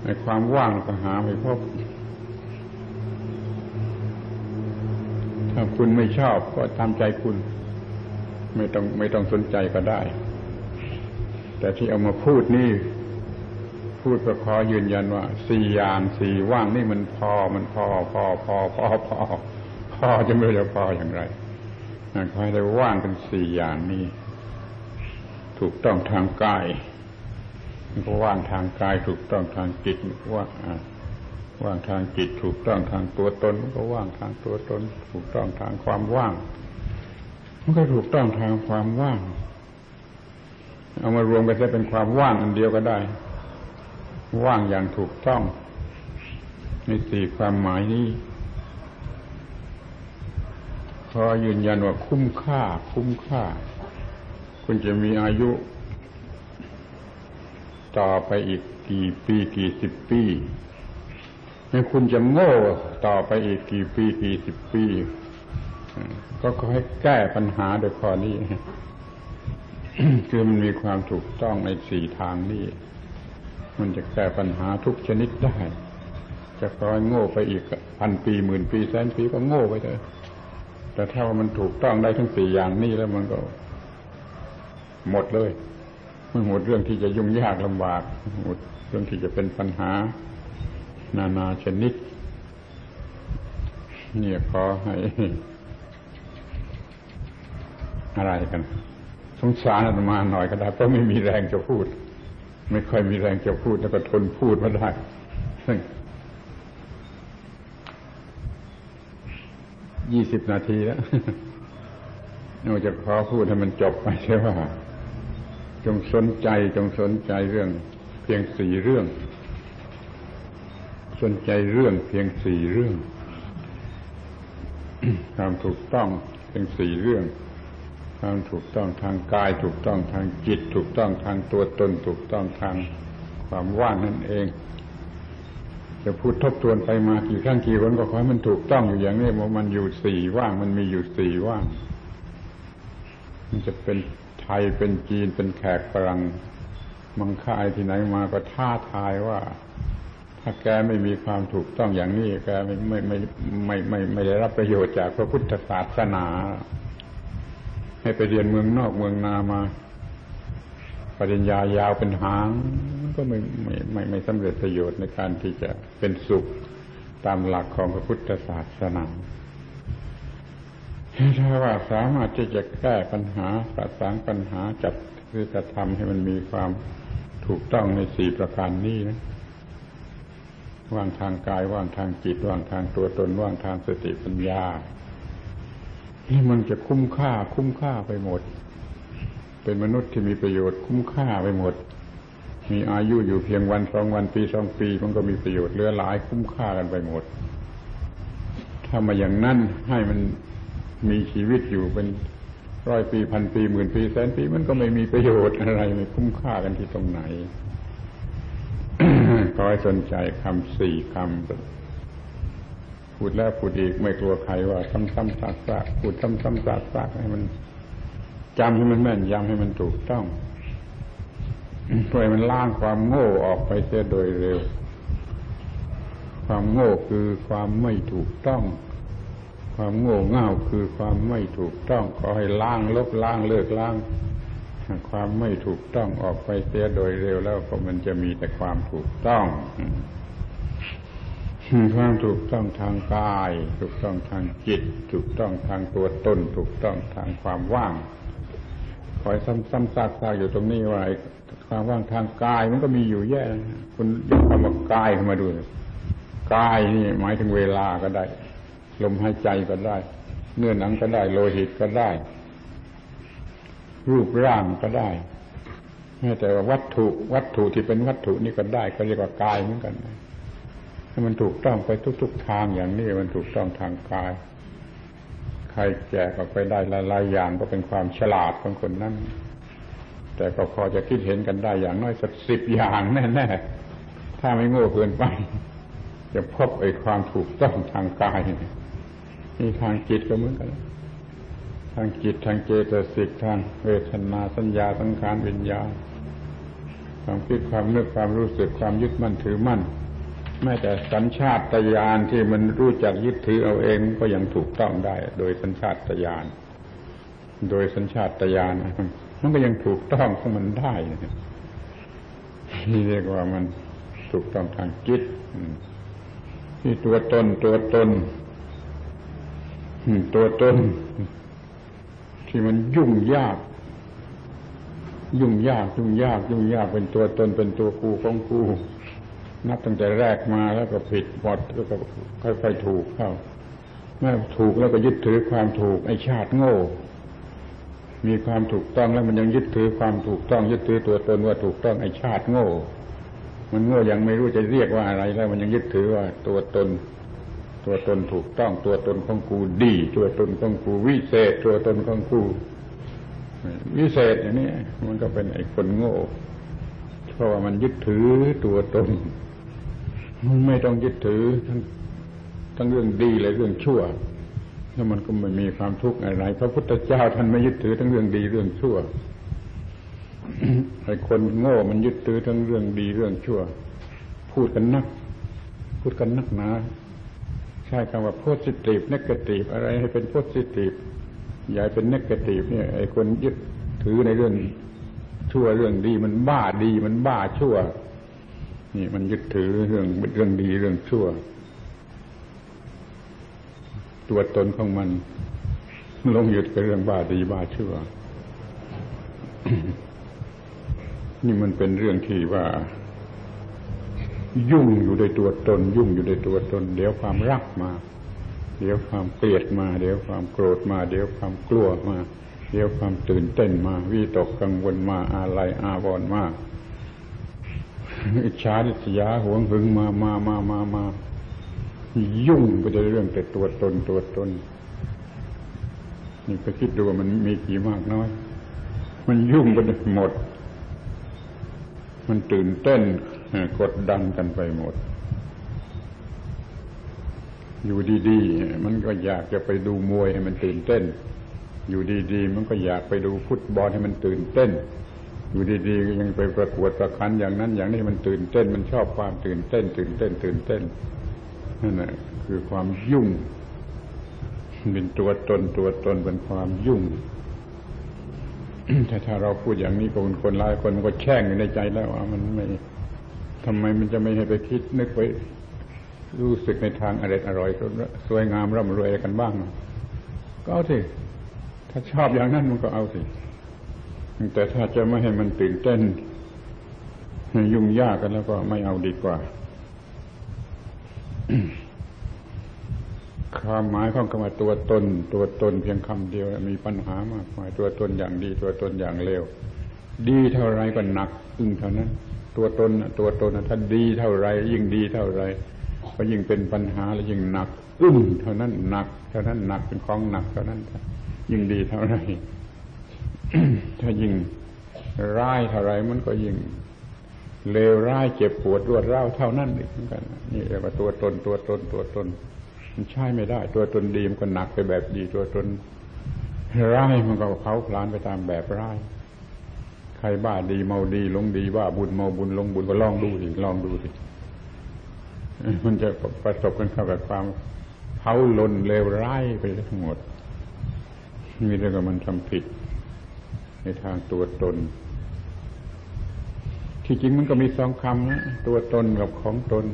ในความว่างก็หาไม่พบถ้าคุณไม่ชอบก็ตามใจคุณ ไม่ต้องไม่ต้องสนใจก็ได้ แต่ที่เอามาพูดนี่ พูดก็ขอยืนยันว่าสี่อย่างสี่ว่างนี่มันพอมันพอพอพอพอพอพอจะไม่รู้จะพออย่างไรนั่นขอให้ได้ว่างเป็นสี่อย่างนี้ถูกต้องทางกายมันก็ว่างทางกายถูกต้องทางจิตว่าว่างทางจิตถูกต้องทางตัวตนมันก็ว่างทางตัวตน ถูกต้องทางความว่าง มันก็ถูกต้องทางความว่าง เอามารวมกันจะเป็นความว่างอันเดียวก็ได้ ว่างอย่างถูกต้องในสี่ความหมายนี้ขอยืนยันว่าคุ้มค่า คุ้มค่า คุณจะมีอายุ ต่อไปอีกกี่ปีกี่สิบปีให้คุณจะโง่ต่อไปอีกกี่ปีกี่สิบปี ก็ขอให้แก้ปัญหาโดยข้อนี้ คือมันมีความถูกต้องในสี่ทางนี้มันจะแก้ปัญหาทุกชนิดได้ จะคอยโง่ไปอีกพันปีหมื่นปีแสนปีก็โง่ไปเลยแต่ถ้าว่ามันถูกต้องได้ทั้งสี่อย่างนี้แล้วมันก็ หมดเลยมันหมดเรื่องที่จะยุ่งยากลำบากหมดเรื่องที่จะเป็นปัญหา นานาชนิด เนี่ยขอให้อะไรกัน สงสารอาตมาหน่อยก็ได้เพราะไม่มีแรงจะพูด ไม่ค่อยมีแรงจะพูดแล้วก็ทนพูดมาได้ยี่สิบนาทีแล้วเราจะขอพูดให้มันจบไปใช่ว่า จงสนใจ จงสนใจเรื่อง เพียงสี่เรื่อง สนใจเรื่องเพียงสี่เรื่องความถูกต้องเพียงสี่เรื่อง ความถูกต้องทางกาย ถูกต้องทางจิต ถูกต้องทางตัวตน ถูกต้องทางความว่างนั่นเอง จะพูดทบทวนไปมากี่ครั้งกี่คนก็ขอให้มันถูกต้องอยู่อย่างนี้ว่ามันอยู่สี่ว่างมันมีอยู่สี่ว่าง มันจะเป็นไทยเป็นจีนเป็นแขกฝรั่งมังค่ายที่ไหนมาก็ท้าทายว่า ถ้าแกไม่มีความถูกต้องอย่างนี้แกไม่ไม่ไม่ไม่ไม่ไม่ได้รับประโยชน์จากพระพุทธศาสนา ให้ไปเรียนเมืองนอกเมืองนามา ปริญญายาวเป็นหางก็ไม่ไม่ไม่ไม่สำเร็จประโยชน์ในการที่จะเป็นสุขตามหลักของพระพุทธศาสนาถ้าว่าสามารถที่จะแก้ปัญหาประสานปัญหาจัดคือจะทำให้มันมีความถูกต้องในสี่ประการนี้นะว่างทางกายว่างทางจิตว่างทางตัวตนว่างทางสติปัญญา นี่มันจะคุ้มค่า คุ้มค่าไปหมด เป็นมนุษย์ที่มีประโยชน์คุ้มค่าไปหมด มีอายุอยู่เพียงวันสองวันปีสองปีมันก็มีประโยชน์เหลือหลายคุ้มค่ากันไปหมด ถ้ามาอย่างนั้นให้มันมีชีวิตอยู่เป็นร้อยปีพันปีหมื่นปีแสนปีมันก็ไม่มีประโยชน์อะไรไม่คุ้มค่ากันที่ตรงไหนขอให้สนใจคำสี่คำ พูดแล้วพูดอีกไม่กลัวใครว่าซ้ำๆซากๆพูดซ้ำๆซากๆให้มันจำให้มันแม่นยำให้มันถูกต้องเพื่อมันล้างความโง่ออกไปเสียโดยเร็ว ความโง่คือความไม่ถูกต้อง ความโง่เง่าคือความไม่ถูกต้องขอให้ล้างลบล้างเลิกล้างความไม่ถูกต้องออกไปเสียโดยเร็วแล้วก็มันจะมีแต่ความถูกต้อง ความถูกต้องทางกาย ถูกต้องทางจิต ถูกต้องทางตัวตนถูกต้องทางความว่างคอยซ้ำๆซากๆอยู่ตรงนี้ว่าความว่างทางกายมันก็มีอยู่แย่คุณยกคำว่ากายมาดูกายนี่หมายถึงเวลาก็ได้ ลมหายใจก็ได้ เนื้อหนังก็ได้ โลหิตก็ได้ รูปร่างก็ได้แม้แต่ว่าวัตถุวัตถุที่เป็นวัตถุนี่ก็ได้ก็เรียกว่ากายเหมือนกัน ถ้ามันถูกต้องไปทุก ๆทางอย่างนี้มันถูกต้องทางกาย ใครแจกออกไปได้หลายๆอย่างก็เป็นความฉลาดของคนนั้น แต่ก็พอจะคิดเห็นกันได้อย่างน้อยสักสิบอย่างแน่ๆถ้าไม่โง่เกินไป จะพบไอ้ความถูกต้องทางกายนี่ทางจิตก็เหมือนกันทางจิตทางเจตสิกทางเวทนาสัญญาสังขารวิญญาณความคิดความนึกความรู้สึกความยึดมั่นถือมั่น แม้แต่สัญชาตญาณที่มันรู้จักยึดถือเอาเองก็ยังถูกต้องได้ โดยสัญชาตญาณโดยสัญชาตญาณมันก็ยังถูกต้องของมันได้นี่เรียกว่ามันถูกต้องทางจิตที่ตัวตนตัวตนตัวตนที่มันยุ่งยาก ยุ่งยาก ยุ่งยาก ยุ่งยากเป็นตัวตนเป็นตัวกูของกู นับตั้งแต่แรกมาแล้วก็ผิดหมดแล้วก็ค่อยๆถูกเข้าเมื่อถูกแล้วก็ยึดถือความถูกไอ้ชาติโง่ มีความถูกต้องแล้วมันยังยึดถือความถูกต้องยึดถือตัวตนว่าถูกต้องไอ้ชาติโง่ มันโง่ยังไม่รู้จะเรียกว่าอะไรแล้ว มันยังยึดถือว่าตัวตน ตัวตนถูกต้องตัวตนของกูดี ตัวตนของกูวิเศษ ตัวตนของกูวิเศษอย่างนี้มันก็เป็นไอ้คนโง่ เพราะว่ามันยึดถือตัวตนมัน ไม่ต้องยึดถือทั้งทั้งเรื่องดีและเรื่องชั่วแล้วมันก็ไม่มีความทุกข์อะไรพระพุทธเจ้าท่านไม่ยึดถือทั้งเรื่องดีเรื่องชั่วไอ้คนโง่มันยึดถือทั้งเรื่องดีเรื่องชั่ว พูดกันนัก พูดกันนักหนาใช้คำว่า positive negative อะไรให้เป็น positive อย่าเป็น negative เนี่ยไอ้คนยึดถือในเรื่องชั่วเรื่องดีมันบ้าดีมันบ้าชั่ว นี่มันยึดถือเรื่องเรื่องดีเรื่องชั่ว ตัวตนของมันลงหยุดกับเรื่องบ้าดีบ้าชั่ว นี่มันเป็นเรื่องที่ว่า ยุ่งอยู่ในตัวตน ยุ่งอยู่ในตัวตน เดี๋ยวความรักมา เดี๋ยวความเกลียดมา เดี๋ยวความโกรธมา เดี๋ยวความกลัวมา เดี๋ยวความตื่นเต้นมาวิตกกังวลมาอาลัยอาวรณ์มา อิจฉาดิษยาหวงหึงมามามามามายุ่งไปในเรื่องแต่ตัวตนตัวตนนี่ไปคิดดูว่ามันมีกี่มากน้อย มันยุ่งไปหมด มันตื่นเต้นกดดันกันไปหมด อยู่ดีๆ มันก็อยากจะไปดูมวยให้มันตื่นเต้น อยู่ดีๆ มันก็อยากไปดูฟุตบอลให้มันตื่นเต้น อยู่ดีๆยังไปประกวดประคันอย่างนั้น อย่างนี้มันตื่นเต้น มันชอบความตื่นเต้น ตื่นเต้น ตื่นเต้นนั่นแหละคือความยุ่งเป็นตัวตนตัวตนเป็นความยุ่งแต่ถ้าเราพูดอย่างนี้กับคนหลายคนมันก็แช่งอยู่ในใจแล้วว่ามันไม่ทำไมมันจะไม่ให้ไปคิดนึกไปรู้สึกในทางอร่อยอร่อยสวยงามร่ำรวยกันบ้างก็เอาสิถ้าชอบอย่างนั้นมันก็เอาสิ แต่ถ้าจะไม่ให้มันตื่นเต้น ยุ่งยากกันแล้วก็ไม่เอาดีกว่า ความหมายของคำว่าตัวตน ตัวตนเพียงคำเดียว มีปัญหามากมายตัวตนอย่างดี ตัวตนอย่างเลวดีเท่าไรก็หนักอึ้งเท่านั้น ตัวตนตัวตนถ้าดีเท่าไร ยิ่งดีเท่าไรก็ยิ่งเป็นปัญหาและยิ่งหนักอึ้งเท่านั้นหนักเท่านั้นหนักเป็นของหนักเท่านั้นยิ่งดีเท่าไร ถ้ายิ่งร้ายเท่าไรมันก็ยิ่งเลวร้ายเจ็บปวดรวดร้าวเท่านั้นอีกเหมือนกันนี่เรียกว่าตัวตนตัวตนตัวตนมันใช่ไม่ได้ ตัวตนดีมันก็หนักไปแบบดี ตัวตนร้ายมันก็เผาพลานไปตามแบบร้ายใครบ้าดีเมาดีลงดีบ้าบุญเมาบุญลงบุญก็ลองดูสิลองดูสิมันจะประสบกันเข้ากับความเผาลนเลวร้ายไปทั้งหมดมีเรื่องมันทำผิด ในทางตัวตน ที่จริงมันก็มีสองคำนะตัวตนกับของตน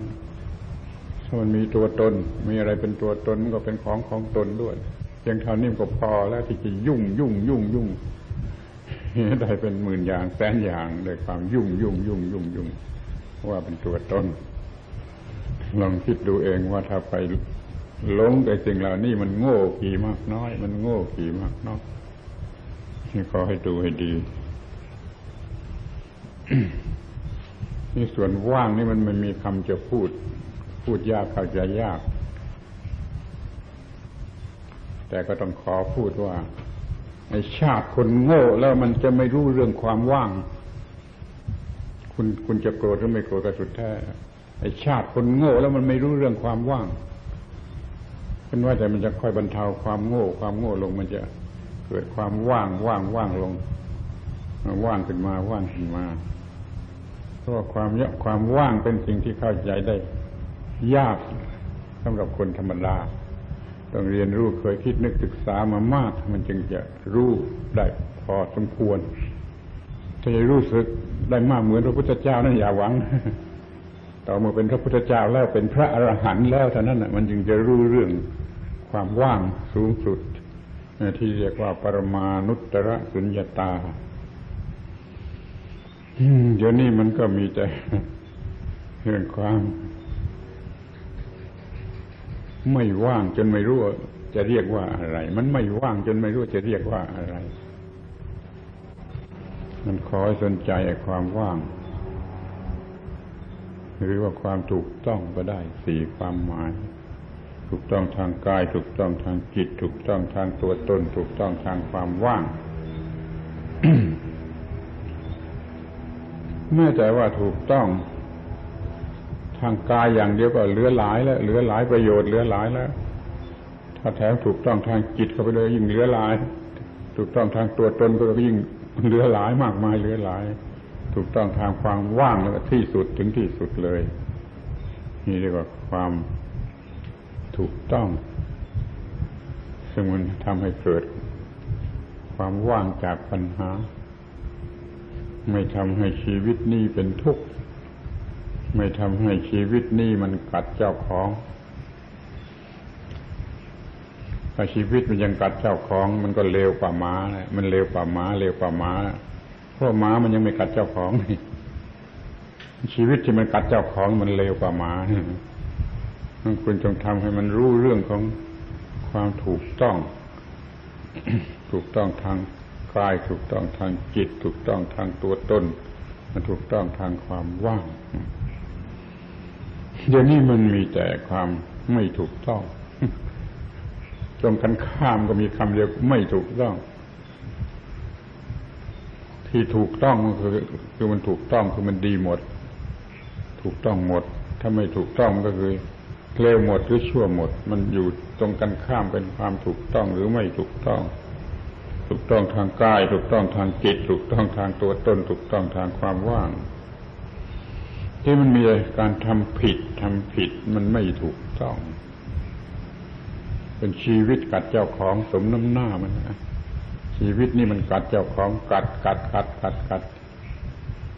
ถ้ามันมีตัวตน มีอะไรเป็นตัวตนมันก็เป็นของของตนด้วยเพียงเท่านี้ก็พอแล้วที่จะยุ่งยุ่งยุ่งยุ่งได้เป็นหมื่นอย่างแสนอย่างด้วยความยุ่งยุ่งยุ่งยุ่งยุ่งว่าเป็นตัวตนลองคิดดูเองว่าถ้าไปหลงในสิ่งเหล่านี้มันโง่กี่มากน้อย มันโง่กี่มากน้อย ขอให้ดูให้ดี นี่ส่วนว่างนี่มันไม่มีคำจะพูด พูดยากเข้าใจยาก แต่ก็ต้องขอพูดว่าไอ้ชาติคนโง่แล้วมันจะไม่รู้เรื่องความว่าง คุณคุณจะโกรธหรือไม่โกรธก็สุดแท้ไอ้ชาติคนโง่แล้วมันไม่รู้เรื่องความว่างเป็นว่าแต่มันจะค่อยบรรเทาความโง่ ความโง่ลงมันจะ เกิดความว่างว่างว่างลงว่างขึ้นมาว่างขึ้นมาเพราะความยความว่างเป็นสิ่งที่เข้าใจได้ ยากสำหรับคนธรรมดาต้องเรียนรู้เคยคิดนึกศึกษามามาก มันจึงจะรู้ได้พอสมควรถ้าจะรู้สึกได้มากเหมือนพระพุทธเจ้านั้นอย่าหวัง ต่อมื่อเป็นพระพุทธเจ้าแล้วเป็นพระอรหันต์แล้วเท่านั้นมันจึงจะรู้เรื่องความว่างสูงสุด ที่เรียกว่าปรมานุตตรสุญญาตาเดี๋ยวนี้มันก็มีแต่เรื่องความ ไม่ว่างจนไม่รู้จะเรียกว่าอะไร มันไม่ว่างจนไม่รู้จะเรียกว่าอะไร มันขอให้สนใจความว่าง หรือว่าความถูกต้องก็ได้สี่ความหมาย ถูกต้องทางกาย ถูกต้องทางจิต ถูกต้องทางตัวตน ถูกต้องทางความว่าง แม้แต่ว่าถูกต้อง ทางกายอย่างเดียวก็เหลือหลายแล้วเหลือหลายประโยชน์เหลือหลายแล้ว ถ้าแถมถูกต้องทางจิตเข้าไปเลยยิ่งเหลือหลาย ถูกต้องทางตัวตนก็ยิ่งเหลือหลายมากมายเหลือหลาย ถูกต้องทางความว่างแล้วที่สุดถึงที่สุดเลย นี่เรียกว่าความ ถูกต้อง ซึ่งมันทำให้เกิด ความว่างจากปัญหา ไม่ทำให้ชีวิตนี้เป็นทุกข์ ไม่ทำให้ชีวิตนี้มันกัดเจ้าของถ้าชีวิตมันยังกัดเจ้าของ มันก็เลวกว่าหมามันเลวกว่าหมาเลวกว่าหมาเพราะหมามันยังไม่กัดเจ้าของชีวิตที่มันกัดเจ้าของมันเลวกว่าหม้า คุณจงทำให้มันรู้เรื่องของความถูกต้อง ถูกต้องทางกาย ถูกต้องทางจิต ถูกต้องทางตัวตนมันถูกต้องทางความว่างเดี๋ยวนี้มันมีแต่ความไม่ถูกต้องตรงกันข้ามก็มีคำเดียวไม่ถูกต้อง ที่ถูกต้องก็คือคือมันถูกต้องคือมันดีหมด ถูกต้องหมด ถ้าไม่ถูกต้องก็คือ เลวหมดหรือชั่วหมด มันอยู่ตรงกันข้ามเป็นความถูกต้องหรือไม่ถูกต้อง ถูกต้องทางกาย ถูกต้องทางจิต ถูกต้องทางตัวตน ถูกต้องทางความว่าง ที่มันมีการทำผิดทำผิดมันไม่ถูกต้อง เป็นชีวิตกัดเจ้าของสมน้ำหน้ามันนะชีวิตนี่มันกัดเจ้าของกัดกัดกัดกัดกัด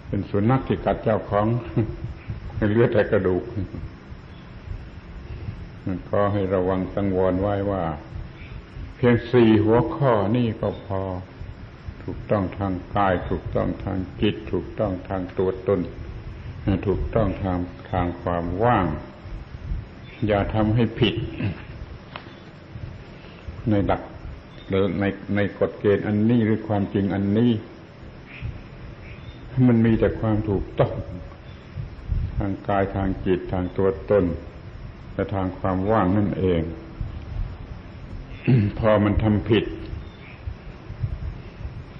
เป็นสุนัขที่กัดเจ้าของเลือดแต่กระดูก มันก็ให้ระวังสังวรไว้ว่า เพียงสี่หัวข้อนี่ก็พอ ถูกต้องทางกาย ถูกต้องทางจิต ถูกต้องทางตัวตน ถูกต้องทางทางความว่าง อย่าทำให้ผิด ในหลักหรือในในกฎเกณฑ์อันนี้หรือความจริงอันนี้มันมีแต่ความถูกต้อง ทางกายทางจิตทางตัวตน และทางความว่างนั่นเอง พอมันทำผิด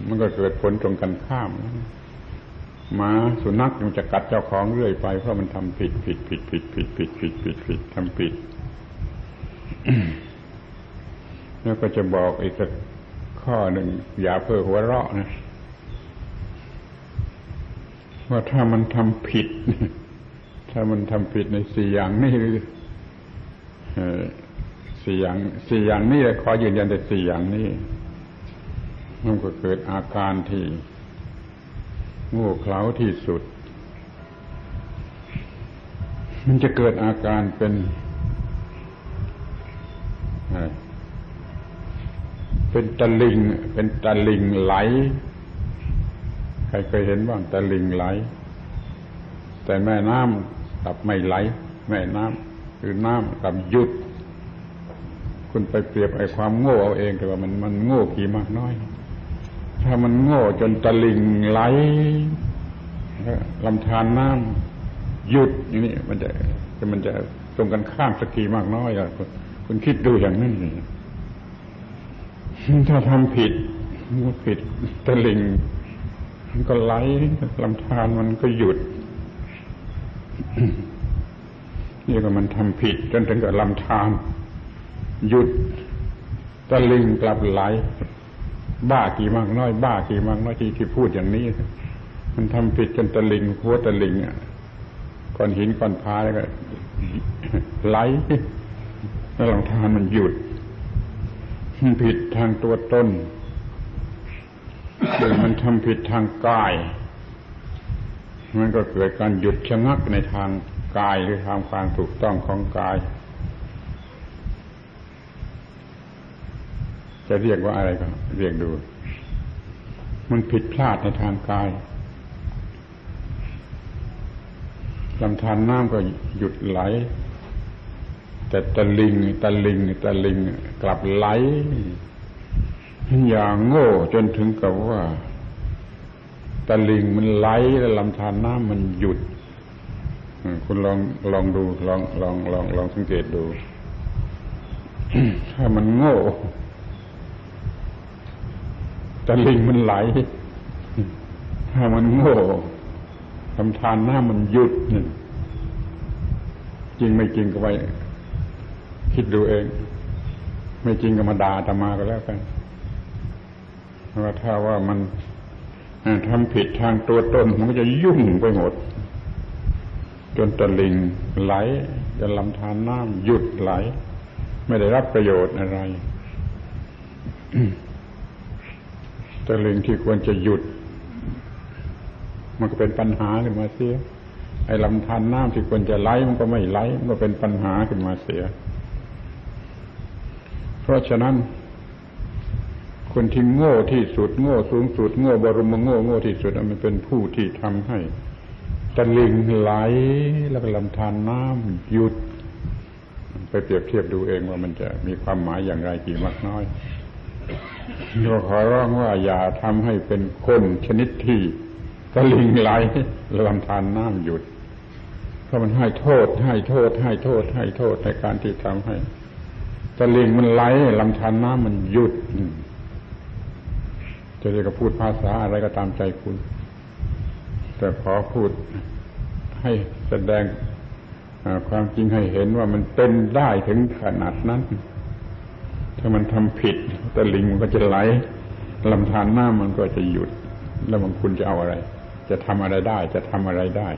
มันก็เกิดผลตรงกันข้ามหมาสุนัขมันจะกัดเจ้าของเรื่อยไปเพราะมันทำผิดผิดผิดผิดผิดผิดผิดผิดผิดทำผิด แล้วก็จะบอกอีกสักข้อหนึ่งอย่าเพ้อหัวเราะนะว่าถ้ามันทำผิด ถ้ามันทำผิดในสี่อย่างนี้ สี่อย่างสี่อย่างนี้ขอยืนยันแต่สี่อย่างนี้มันก็เกิดอาการที่โง่เขลาที่สุด มันจะเกิดอาการเป็นเป็นตะลิง เป็นตะลิงไหล ใครเคยเห็นบ้างตะลิงไหล แต่แม่น้ำกลับไม่ไหล แม่น้ำ คือน้ำกับหยุด คุณไปเปรียบไอ้ความโง่เอาเองแต่ว่ามันมันโง่กี่มากน้อย ถ้ามันโง่จนตะลิงไหลลำธารน้ำหยุดอย่างนี้มันจะจะมันจะตรงกันข้ามสักกี่มากน้อยอะคุณคิดดูอย่างนั้นถ้าทำผิดผิดตะลิงมันก็ไหลลำธารมันก็หยุด นี่ก็มันทำผิดจนถึงกับลำธารหยุดตะลิงกลับไหล บ้ากี่มากน้อย บ้ากี่มากน้อยที่ที่พูดอย่างนี้ มันทำผิดจนตะลิงหัวตะลิงอะก้อนหินก้อนพาแล้วก็ไหลแล้วลำธารมันหยุดผิดทางตัวตนหรือมันทำผิดทางกาย มันก็เกิดการหยุดชะงักในทาง กายหรือทางความถูกต้องของกาย จะเรียกว่าอะไรก็เรียกดู มันผิดพลาดในทางกายลำธารน้ำก็หยุดไหล แต่ตะลิงตะลิงตะลิงกลับไหล อย่างโง่จนถึงกับว่าตะลิงมันไหลแล้วลำธารน้ำมันหยุด คุณลองลองดูลองลองลองลองสังเกตดู ถ้ามันโง่ตะลิงมันไหล ถ้ามันโง่ลำธารน้ำมันหยุดนี่จริงไม่จริงก็ไปคิดดูเอง ไม่จริงก็มาด่าตมาก็แล้วกันว่าถ้าว่ามันทำผิดทางตัวตนมันก็จะยุ่งไปหมด จนตะลิงไหลจนลำธารน้ำหยุดไหล ไม่ได้รับประโยชน์อะไรตะลิงที่ควรจะหยุด มันก็เป็นปัญหาขึ้นมาเสีย ไอ้ลำธารน้ำที่ควรจะไหลมันก็ไม่ไหลมันก็เป็นปัญหาขึ้นมาเสีย เพราะฉะนั้น คนที่โง่ที่สุดโง่สูงสุดโง่บรมโง่โง่ที่สุดมันเป็นผู้ที่ทำให้ ลิงไหลแล้วก็ลำธารน้ำหยุด ไปเปรียบเทียบดูเองว่ามันจะมีความหมายอย่างไรกี่มากน้อยเราขอร้องว่าอย่าทำให้เป็นคนชนิดที่ตะลิงไหลลำธารน้ำหยุด เพราะมันให้โทษ ให้โทษ ให้โทษ ให้โทษในการที่ทำให้ตะลิงมันไหลลำธารน้ำมันหยุดจะเรียกพูดภาษาอะไรก็ตามใจคุณ แต่ขอพูดให้แสดงความจริงให้เห็นว่ามันเป็นได้ถึงขนาดนั้น ถ้ามันทำผิดตะลิงมันก็จะไหลลำธารหน้ามันก็จะหยุด แล้วมันคุณจะเอาอะไร จะทำอะไรได้ จะทำอะไรได้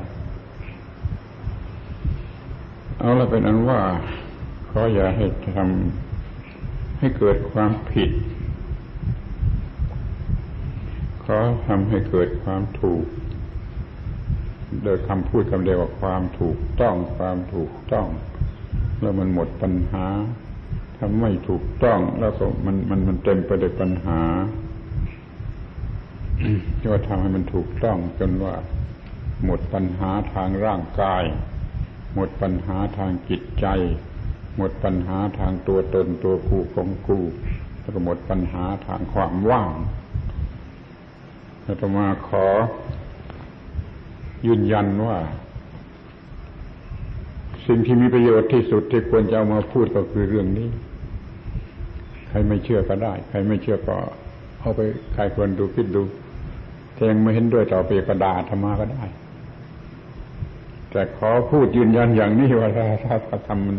เอาละเป็นอันว่าขออย่าให้ทำให้เกิดความผิด ขอทำให้เกิดความถูก โดยคำพูดคำเดียวว่าความถูกต้องความถูกต้อง แล้วมันหมดปัญหาถ้าไม่ถูกต้องแล้วก็มันมันมันเต็มไปด้วยปัญหาก็ทำให้มันถูกต้องจนว่า หมดปัญหาทางร่างกาย หมดปัญหาทางจิตใจ หมดปัญหาทางตัวตนตัวกูของกูแล้วก็หมดปัญหาทางความว่างอาตมาขอ ยืนยันว่า สิ่งที่มีประโยชน์ที่สุดที่ควรจะเอามาพูดก็คือเรื่องนี้ ใครไม่เชื่อก็ได้ ใครไม่เชื่อก็เอาไปใครควรดูคิดดูถ้ายังไม่เห็นด้วยต่อไปกระดาษธรรมาก็ได้ แต่ขอพูดยืนยันอย่างนี้ว่าถ้าถ้าทำมัน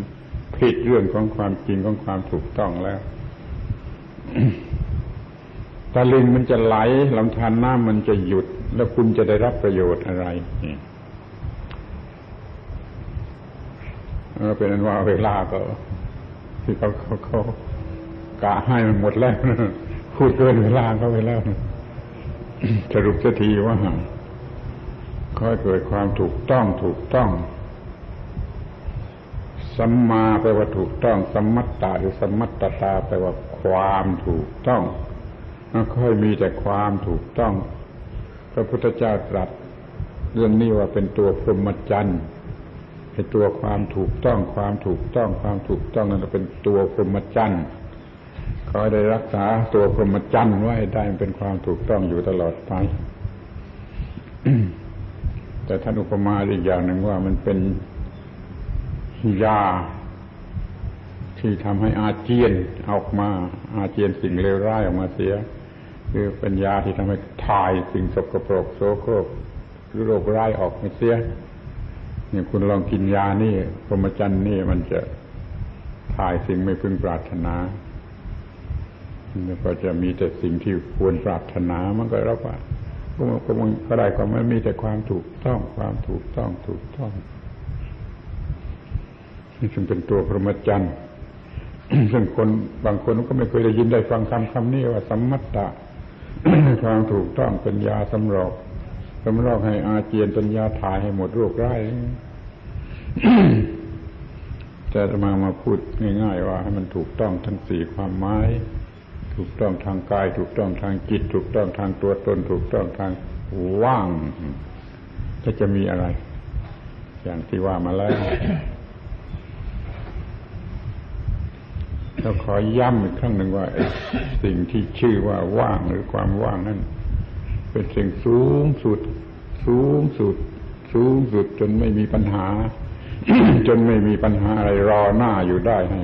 ผิดเรื่องของความจริงของความถูกต้องแล้วตะลิงมันจะไหลลำธารน้ำมันจะหยุด แล้วคุณจะได้รับประโยชน์อะไรนี่เป็นอันว่าเวลาก็ ที่เขาเขาเขากะให้มันหมดแล้วพูดเกินเวลาเขาไปแล้วสรุปสักทีว่าขอให้เกิดความถูกต้องถูกต้องสัมมาแปลว่าถูกต้องสัมมัตตาหรือสัมมัตตาแปลว่าความถูกต้องค่อยมีแต่ความถูกต้อง พระพุทธเจ้าตรัส เรื่องนี้ว่าเป็นตัวพรหมจรรย์ไอ้ตัวความถูกต้องความถูกต้องความถูกต้องนั่นเป็นตัวพรหมจรรย์อได้รักษาตัวพรหมจรรย์ไว้ได้เป็นความถูกต้องอยู่ตลอดไปแต่ท่านอุปมาอีกอย่างหนึ่งว่ามันเป็นยาที่ทำให้อาเจียนออกมา อาเจียนสิ่งเลวร้ายออกมาเสีย คือเป็นยาที่ทำให้ถ่ายสิ่งสกปรกโสโครกหรือโรคร้ายออกมาเสียนี่คุณลองกินยานี่พรหมจรรย์นี่มันจะถ่ายสิ่งไม่พึงปรารถนาแล้วก็จะมีแต่สิ่งที่ควรปรารถนามันก็รับว่าก็มันก็ได้ก็ไม่มีแต่ความถูกต้องความถูกต้องถูกต้องนี่จึงเป็นตัวพรหมจรรย์ซึ่งคนบางคนก็ไม่เคยได้ยินได้ฟังคำคำนี้ว่าสัมมัตตะ ความถูกต้องเป็นยาสำรอกสำรอกให้อาเจียนเป็นยาถ่ายให้หมดโรคร้ายจะมามาพูดง่าย ๆ ว่าให้มันถูกต้องทั้งสี่ความหมายถูกต้องทางกาย ถูกต้องทางจิต ถูกต้องทางตัวตน ถูกต้องทางว่างจะจะมีอะไร อย่างที่ว่ามาแล้ว เราขอย้ำอีกครั้งหนึ่งว่าสิ่งที่ชื่อว่าว่างหรือความว่างนั้นเป็นสิ่งสูงสุด สูงสุด สูงสุดจนไม่มีปัญหา จนไม่มีปัญหาอะไรรอหน้าอยู่ได้ให้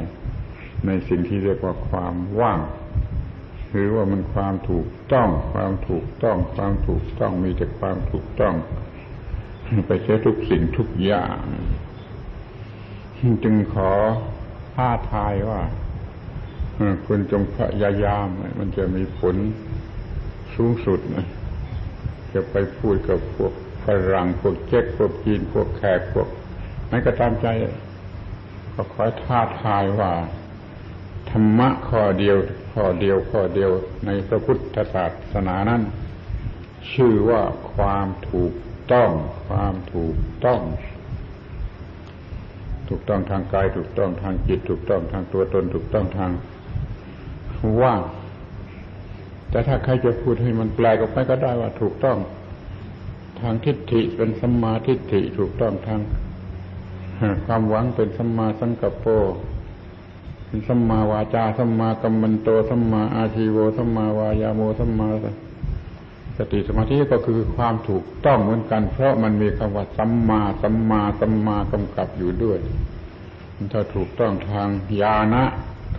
ในสิ่งที่เรียกว่าความว่าง หรือว่ามันความถูกต้อง ความถูกต้อง ความถูกต้องมีแต่ความถูกต้อง ไปใช้ทุกสิ่งทุกอย่าง จึงขอท้าทายว่า คุณจงพยายาม มันจะมีผลสูงสุดนะจะไปพูดกับพวกฝรั่งพวกเจ๊กพวกจีน พวกแขกพวกไม่ก็ตามใจก็ขอท้าทายว่าธรรมะข้อเดียว ข้อเดียวข้อเดียวในพระพุทธศาสนานั้นชื่อว่าความถูกต้อง ความถูกต้อง ถูกต้องทางกาย ถูกต้องทางจิต ถูกต้องทางตัวตน ถูกต้องทาง ว่าง แต่ถ้าใครจะพูดให้มันแปลกออกไปก็ได้ว่าถูกต้อง ทางทิฏฐิเป็นสัมมาทิฏฐิถูกต้องทางความหวังเป็นสัมมาสังกัปโปสัมมาวาจาสัมมากัมมันโตสัมมาอาชีโวสัมมาวายาโมสัมมาสติสมาธิก็คือความถูกต้องเหมือนกัน เพราะมันมีคำว่าสัมมาสัมมาสัมมากำกับอยู่ด้วย ถ้าถูกต้องทางญาณะ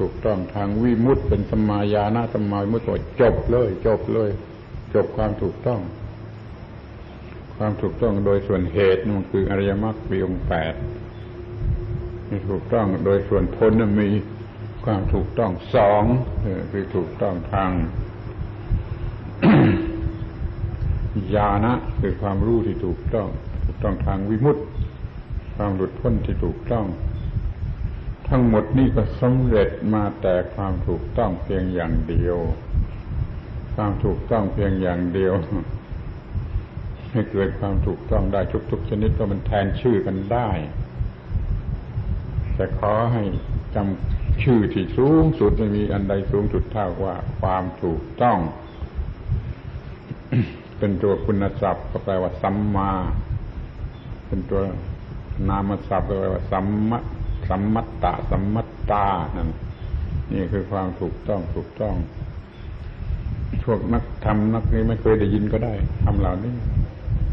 ถูกต้องทางวิมุตเป็นสมาญาณะสมาวิมุตตจบเลย จบเลย จบความถูกต้อง ความถูกต้องโดยส่วนเหตุมันคืออริยมรรคมีองค์แปดถูกต้องโดยส่วนผลมีความถูกต้องสองคือถูกต้องทางญาณะคือความรู้ที่ถูกต้อง ถูกต้องทางวิมุตติ ความหลุดพ้นที่ถูกต้อง ทั้งหมดนี่ก็สำเร็จมาแต่ความถูกต้องเพียงอย่างเดียว ความถูกต้องเพียงอย่างเดียว ให้เกิดความถูกต้องได้ทุกๆชนิดก็มันแทนชื่อกันได้ แต่ขอให้จำชื่อที่สูงสุดไม่มีอันใดสูงสุดเท่าว่าความถูกต้อง เป็นตัวคุณศัพท์ก็แปลว่าสัมมา เป็นตัวนามศัพท์ก็แปลว่าสัมม สัมมัตตาสัมมัตตานั่นนี่คือความถูกต้องถูกต้องพวกนักทำนักนี้ไม่เคยได้ยินก็ได้ทำเหล่านี้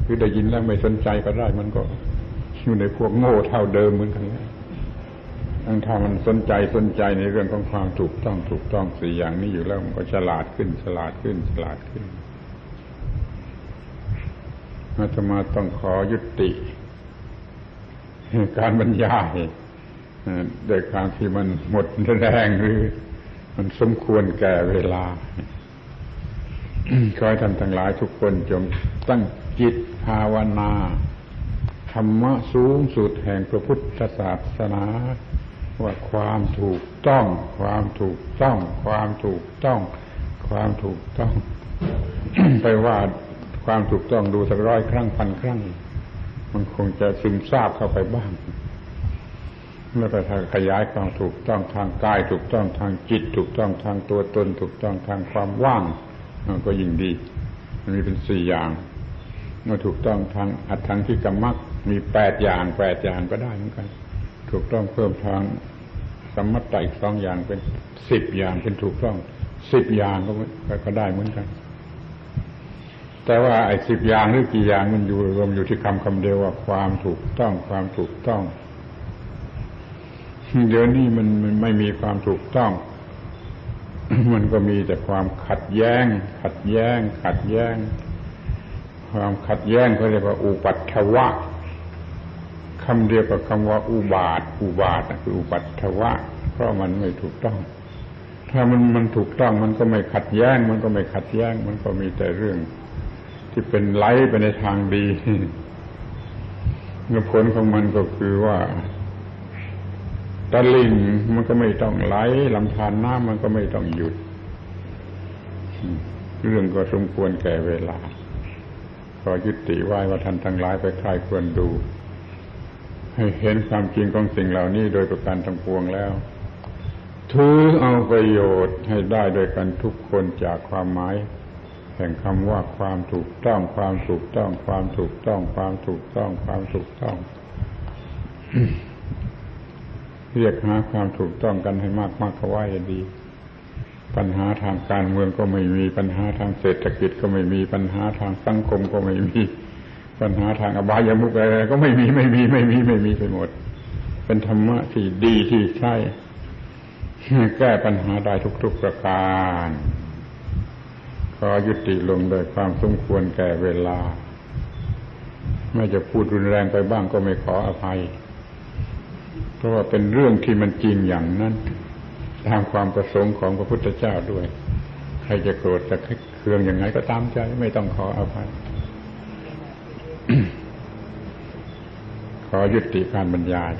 คือได้ยินแล้วไม่สนใจก็ได้ มันก็อยู่ในพวกโง่เท่าเดิมเหมือนกันถ้ามันสนใจสนใจในเรื่องของความถูกต้องถูกต้องสี่อย่างนี้อยู่แล้วมันก็ฉลาดขึ้น ฉลาดขึ้น ฉลาดขึ้นอาตมาต้องขอยุติ การบรรยาย โดยการที่มันหมดแรงหรือ มันสมควรแก่เวลาขอให้ท่านทั้งหลายทุกคนจงตั้งจิตภาวนาธรรมะสูงสุดแห่งพระพุทธศาสนา ว่าความถูกต้อง ความถูกต้อง ความถูกต้อง ความถูกต้อง ไปว่าความถูกต้องดูสักร้อยครั้งพันครั้ง มันคงจะซึมซาบเข้าไปบ้าง แล้วก็ทางขยายความถูกต้องทางกาย ถูกต้องทางจิต ถูกต้องทางตัวตน ถูกต้องทางความว่างมันก็ยิ่งดี มันมีเป็นสี่อย่างเมื่อถูกต้องทางอัตถังที่กรรมักมีแปดอย่างแปดอย่างก็ได้เหมือนกัน ถูกต้องเพิ่มทางสสมมติอีกสองอย่างเป็นสิบอย่างเป็นถูกต้องสิบอย่างก็ก็ได้เหมือนกัน แต่ว่าไอ้สิบอย่างหรือกี่อย่างมันอยู่รวมอยู่ที่คำคำเดียวว่าความถูกต้องความถูกต้อง เดี๋ยวนี้มันมันไม่มีความถูกต้อง มันก็มีแต่ความขัดแย้ง ขัดแย้ง ขัดแย้ง ความขัดแย้งเขาเรียกว่าอุปัตถวะคำเดียวกับคำว่าอุบาท อุบาทคืออุปัตถวะ เพราะมันไม่ถูกต้อง ถ้ามันมันถูกต้องมันก็ไม่ขัดแย้ง มันก็ไม่ขัดแย้ง มันก็มีแต่เรื่อง ที่เป็นไหลไปในทางดีผลของมันก็คือว่า ตะลิงมันก็ไม่ต้องไหลลำธารน้ำมันก็ไม่ต้องหยุด เรื่องก็สมควรแก่เวลาขอยุติไว้ว่าท่านทั้งหลายไปใครควรดู ให้เห็นความจริงของสิ่งเหล่านี้โดยประการทั้งปวงแล้ว ถือเอาประโยชน์ให้ได้โดยกันทุกคนจากความหมายแห่งคำว่าความถูกต้องความถูกต้องความถูกต้องความถูกต้องความถูกต้อง เรียกหาความถูกต้องกันให้มากมากเขาว่าดี ปัญหาทางการเมืองก็ไม่มีปัญหาทางเศรษฐกิจก็ไม่มีปัญหาทางสังคมก็ไม่มี ปัญหาทางอบายามุกอะไรก็ไม่มีไม่มีไม่มีไม่มีไปหมด เป็นธรรมะที่ดีที่ใช่แก้ปัญหาได้ทุกๆประการขอยุติลงโดยความสมควรแก่เวลา ไม่จะพูดรุนแรงไปบ้างก็ไม่ขออภัย เพราะว่าเป็นเรื่องที่มันจริงอย่างนั้น ตามความประสงค์ของพระพุทธเจ้าด้วย ใครจะโกรธจะเคืองอย่างไงก็ตามใจไม่ต้องขออภัยขอยุติการบรรยาย